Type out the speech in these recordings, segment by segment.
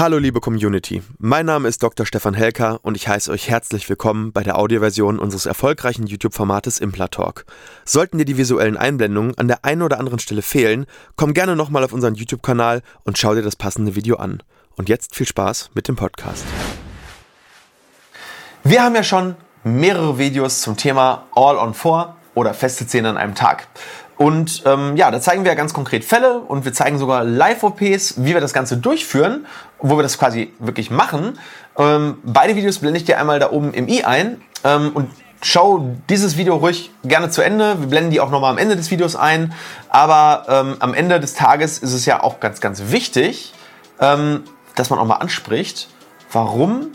Hallo liebe Community, mein Name ist Dr. Stefan Helker und ich heiße euch herzlich willkommen bei der Audioversion unseres erfolgreichen YouTube-Formates Implatalk. Sollten dir die visuellen Einblendungen an der einen oder anderen Stelle fehlen, komm gerne nochmal auf unseren YouTube-Kanal und schau dir das passende Video an. Und jetzt viel Spaß mit dem Podcast. Wir haben ja schon mehrere Videos zum Thema All on 4 oder feste Zähne an einem Tag. Und ähm, ja, da zeigen wir ganz konkret Fälle und wir zeigen sogar Live-OPs, wie wir das Ganze durchführen, wo wir das quasi wirklich machen. Ähm, beide Videos blende ich dir einmal da oben im i ein ähm, und schau dieses Video ruhig gerne zu Ende. Wir blenden die auch nochmal am Ende des Videos ein. Aber ähm, am Ende des Tages ist es ja auch ganz, ganz wichtig, ähm, dass man auch mal anspricht, warum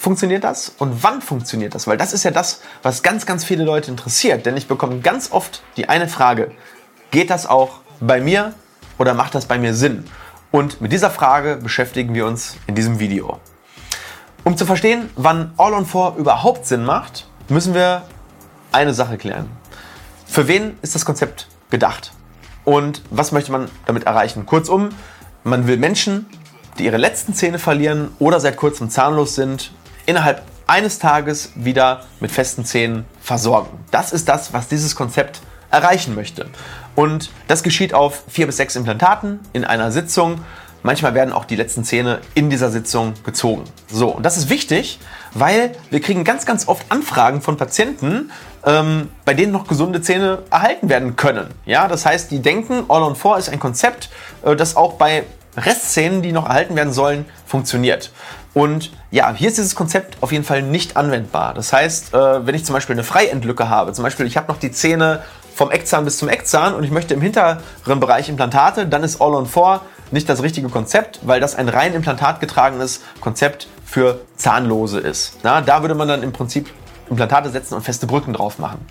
funktioniert das und wann funktioniert das? Weil das ist ja das, was ganz, ganz viele Leute interessiert. Denn ich bekomme ganz oft die eine Frage, geht das auch bei mir oder macht das bei mir Sinn? Und mit dieser Frage beschäftigen wir uns in diesem Video. Um zu verstehen, wann All-on-4 überhaupt Sinn macht, müssen wir eine Sache klären. Für wen ist das Konzept gedacht? Und was möchte man damit erreichen? Kurzum, man will Menschen, die ihre letzten Zähne verlieren oder seit kurzem zahnlos sind, innerhalb eines Tages wieder mit festen Zähnen versorgen. Das ist das, was dieses Konzept erreichen möchte. Und das geschieht auf vier bis sechs Implantaten in einer Sitzung. Manchmal werden auch die letzten Zähne in dieser Sitzung gezogen. So, und das ist wichtig, weil wir kriegen ganz, ganz oft Anfragen von Patienten, ähm, bei denen noch gesunde Zähne erhalten werden können. Ja, das heißt, die denken, All on Four ist ein Konzept, äh, das auch bei Restzähnen, die noch erhalten werden sollen, funktioniert. Und ja, hier ist dieses Konzept auf jeden Fall nicht anwendbar. Das heißt, äh, wenn ich zum Beispiel eine Freiendlücke habe, zum Beispiel ich habe noch die Zähne vom Eckzahn bis zum Eckzahn und ich möchte im hinteren Bereich Implantate, dann ist All on Four nicht das richtige Konzept, weil das ein rein implantatgetragenes Konzept für Zahnlose ist. Na, da würde man dann im Prinzip Implantate setzen und feste Brücken drauf machen.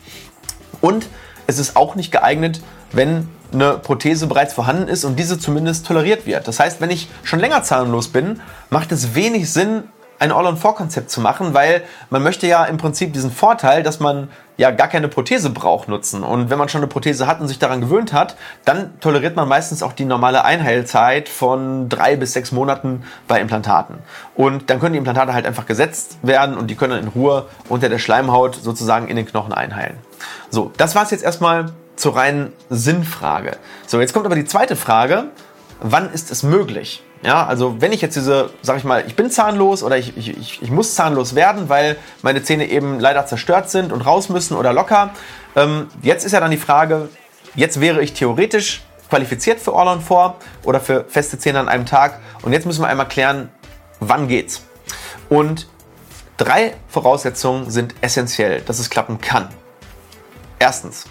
Und es ist auch nicht geeignet, wenn eine Prothese bereits vorhanden ist und diese zumindest toleriert wird. Das heißt, wenn ich schon länger zahnlos bin, macht es wenig Sinn, ein All-on-4-Konzept zu machen, weil man möchte ja im Prinzip diesen Vorteil, dass man ja gar keine Prothese braucht, nutzen. Und wenn man schon eine Prothese hat und sich daran gewöhnt hat, dann toleriert man meistens auch die normale Einheilzeit von drei bis sechs Monaten bei Implantaten. Und dann können die Implantate halt einfach gesetzt werden und die können in Ruhe unter der Schleimhaut sozusagen in den Knochen einheilen. So, das war es jetzt erstmal zur reinen Sinnfrage. So, jetzt kommt aber die zweite Frage. Wann ist es möglich? Ja, also wenn ich jetzt diese, sag ich mal, ich bin zahnlos oder ich, ich, ich muss zahnlos werden, weil meine Zähne eben leider zerstört sind und raus müssen oder locker. Ähm, jetzt ist ja dann die Frage, jetzt wäre ich theoretisch qualifiziert für All on 4 oder für feste Zähne an einem Tag. Und jetzt müssen wir einmal klären, wann geht's? Und drei Voraussetzungen sind essentiell, dass es klappen kann. Erstens,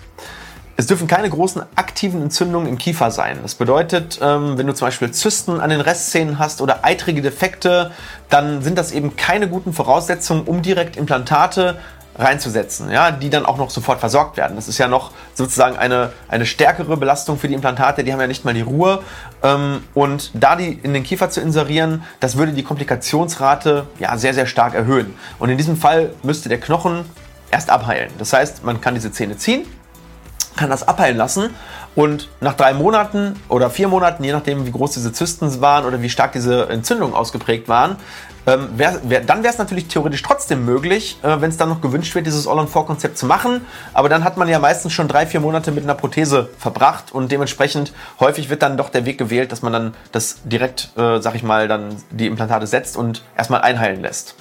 es dürfen keine großen aktiven Entzündungen im Kiefer sein. Das bedeutet, ähm, wenn du zum Beispiel Zysten an den Restzähnen hast oder eitrige Defekte, dann sind das eben keine guten Voraussetzungen, um direkt Implantate reinzusetzen, ja, die dann auch noch sofort versorgt werden. Das ist ja noch sozusagen eine, eine stärkere Belastung für die Implantate, die haben ja nicht mal die Ruhe. Ähm, und da die in den Kiefer zu inserieren, das würde die Komplikationsrate ja sehr, sehr stark erhöhen. Und in diesem Fall müsste der Knochen erst abheilen. Das heißt, man kann diese Zähne ziehen, kann das abheilen lassen und nach drei Monaten oder vier Monaten, je nachdem wie groß diese Zysten waren oder wie stark diese Entzündungen ausgeprägt waren, ähm, wär, wär, dann wäre es natürlich theoretisch trotzdem möglich, äh, wenn es dann noch gewünscht wird, dieses All-on-4-Konzept zu machen. Aber dann hat man ja meistens schon drei, vier Monate mit einer Prothese verbracht und dementsprechend häufig wird dann doch der Weg gewählt, dass man dann das direkt, äh, sag ich mal, dann die Implantate setzt und erstmal einheilen lässt.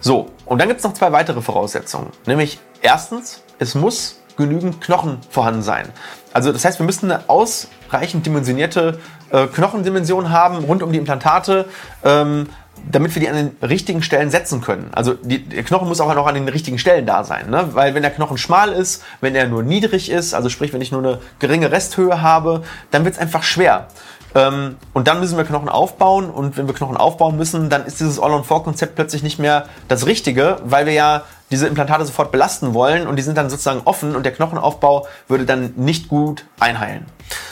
So, und dann gibt es noch zwei weitere Voraussetzungen. Nämlich erstens, es muss genügend Knochen vorhanden sein. Also das heißt, wir müssen eine ausreichend dimensionierte äh, Knochendimension haben rund um die Implantate, ähm, damit wir die an den richtigen Stellen setzen können. Also die, der Knochen muss auch noch an den richtigen Stellen da sein. Ne? Weil wenn der Knochen schmal ist, wenn er nur niedrig ist, also sprich, wenn ich nur eine geringe Resthöhe habe, dann wird es einfach schwer. Ähm, und dann müssen wir Knochen aufbauen und wenn wir Knochen aufbauen müssen, dann ist dieses All-on-4-Konzept plötzlich nicht mehr das Richtige, weil wir ja diese Implantate sofort belasten wollen und die sind dann sozusagen offen und der Knochenaufbau würde dann nicht gut einheilen.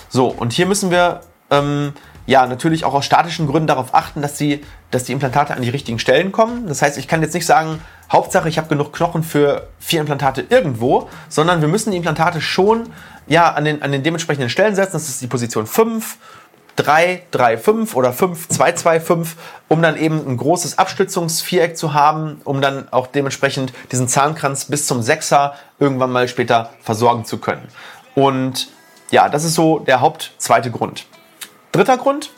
So, und hier müssen wir ähm, ja natürlich auch aus statischen Gründen darauf achten, dass die, dass die Implantate an die richtigen Stellen kommen. Das heißt, ich kann jetzt nicht sagen, Hauptsache ich habe genug Knochen für vier Implantate irgendwo, sondern wir müssen die Implantate schon ja, an, den, an den dementsprechenden Stellen setzen. Das ist die Position 5 3, 3, 5 oder 5, 2, 2, 5, um dann eben ein großes Abstützungsviereck zu haben, um dann auch dementsprechend diesen Zahnkranz bis zum 6er irgendwann mal später versorgen zu können. Und ja, das ist so der Hauptzweite Grund. Dritter Grund,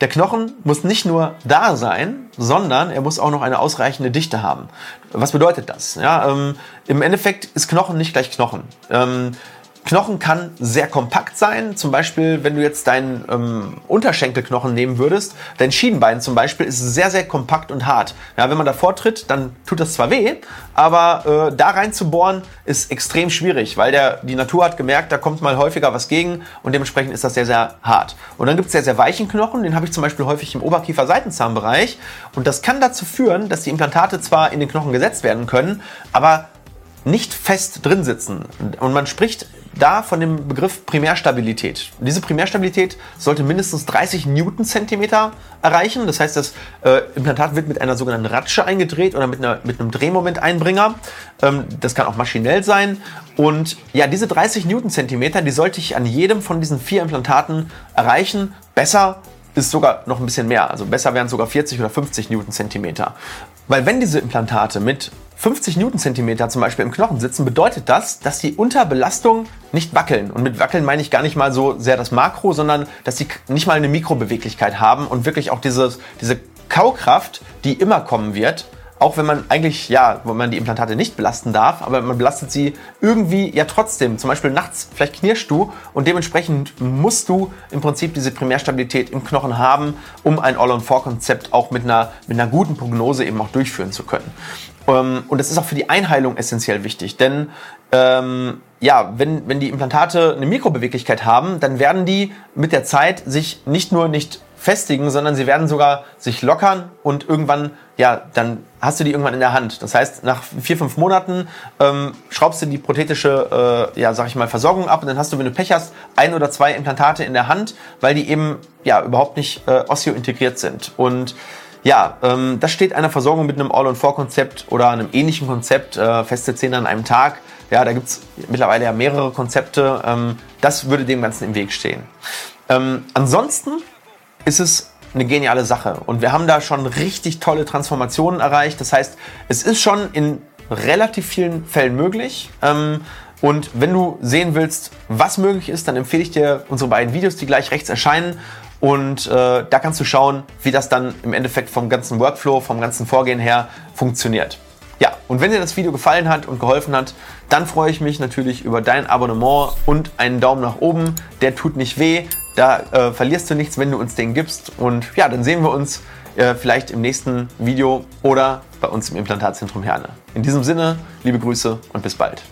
der Knochen muss nicht nur da sein, sondern er muss auch noch eine ausreichende Dichte haben. Was bedeutet das? Ja, ähm, Im Endeffekt ist Knochen nicht gleich Knochen. Ähm, Knochen kann sehr kompakt sein. Zum Beispiel, wenn du jetzt deinen ähm, Unterschenkelknochen nehmen würdest, dein Schienbein zum Beispiel ist sehr, sehr kompakt und hart. Ja, wenn man davor tritt, dann tut das zwar weh, aber äh, da rein zu bohren ist extrem schwierig, weil der, die Natur hat gemerkt, da kommt mal häufiger was gegen und dementsprechend ist das sehr, sehr hart. Und dann gibt es sehr, sehr weichen Knochen, den habe ich zum Beispiel häufig im Oberkiefer-Seitenzahnbereich und das kann dazu führen, dass die Implantate zwar in den Knochen gesetzt werden können, aber nicht fest drin sitzen. Und man spricht da von dem Begriff Primärstabilität. Diese Primärstabilität sollte mindestens 30 Newtonzentimeter erreichen. Das heißt, das äh, Implantat wird mit einer sogenannten Ratsche eingedreht oder mit, einer, mit einem Drehmomenteinbringer. Ähm, das kann auch maschinell sein. Und ja, diese 30 Newtonzentimeter, die sollte ich an jedem von diesen vier Implantaten erreichen. Besser ist sogar noch ein bisschen mehr. Also besser wären sogar 40 oder 50 Newtonzentimeter. Weil wenn diese Implantate mit 50 Newtonzentimeter zum Beispiel im Knochen sitzen, bedeutet das, dass die unter Belastung nicht wackeln. Und mit wackeln meine ich gar nicht mal so sehr das Makro, sondern dass sie nicht mal eine Mikrobeweglichkeit haben und wirklich auch dieses, diese Kaukraft, die immer kommen wird, auch wenn man eigentlich, ja, wo man die Implantate nicht belasten darf, aber man belastet sie irgendwie ja trotzdem. Zum Beispiel nachts, vielleicht knirschst du und dementsprechend musst du im Prinzip diese Primärstabilität im Knochen haben, um ein All-on-4-Konzept auch mit einer, mit einer guten Prognose eben auch durchführen zu können. Ähm, und das ist auch für die Einheilung essentiell wichtig, denn ähm, ja, wenn, wenn die Implantate eine Mikrobeweglichkeit haben, dann werden die mit der Zeit sich nicht nur nicht festigen, sondern sie werden sogar sich lockern und irgendwann, ja, dann hast du die irgendwann in der Hand. Das heißt, nach vier, fünf Monaten ähm, schraubst du die prothetische, äh, ja, sag ich mal, Versorgung ab und dann hast du, wenn du Pech hast, ein oder zwei Implantate in der Hand, weil die eben, ja, überhaupt nicht äh, osseo-integriert sind. Und ja, ähm, das steht einer Versorgung mit einem All-on-4-Konzept oder einem ähnlichen Konzept, äh, feste Zähne an einem Tag. Ja, da gibt es mittlerweile ja mehrere Konzepte. Ähm, das würde dem Ganzen im Weg stehen. Ähm, ansonsten ist es eine geniale Sache. Und wir haben da schon richtig tolle Transformationen erreicht. Das heißt, es ist schon in relativ vielen Fällen möglich. Ähm, und wenn du sehen willst, was möglich ist, dann empfehle ich dir unsere beiden Videos, die gleich rechts erscheinen. Und äh, da kannst du schauen, wie das dann im Endeffekt vom ganzen Workflow, vom ganzen Vorgehen her funktioniert. Ja, und wenn dir das Video gefallen hat und geholfen hat, dann freue ich mich natürlich über dein Abonnement und einen Daumen nach oben. Der tut nicht weh. Da äh, verlierst du nichts, wenn du uns den gibst. Und ja, dann sehen wir uns äh, vielleicht im nächsten Video oder bei uns im Implantatzentrum Herne. In diesem Sinne, liebe Grüße und bis bald.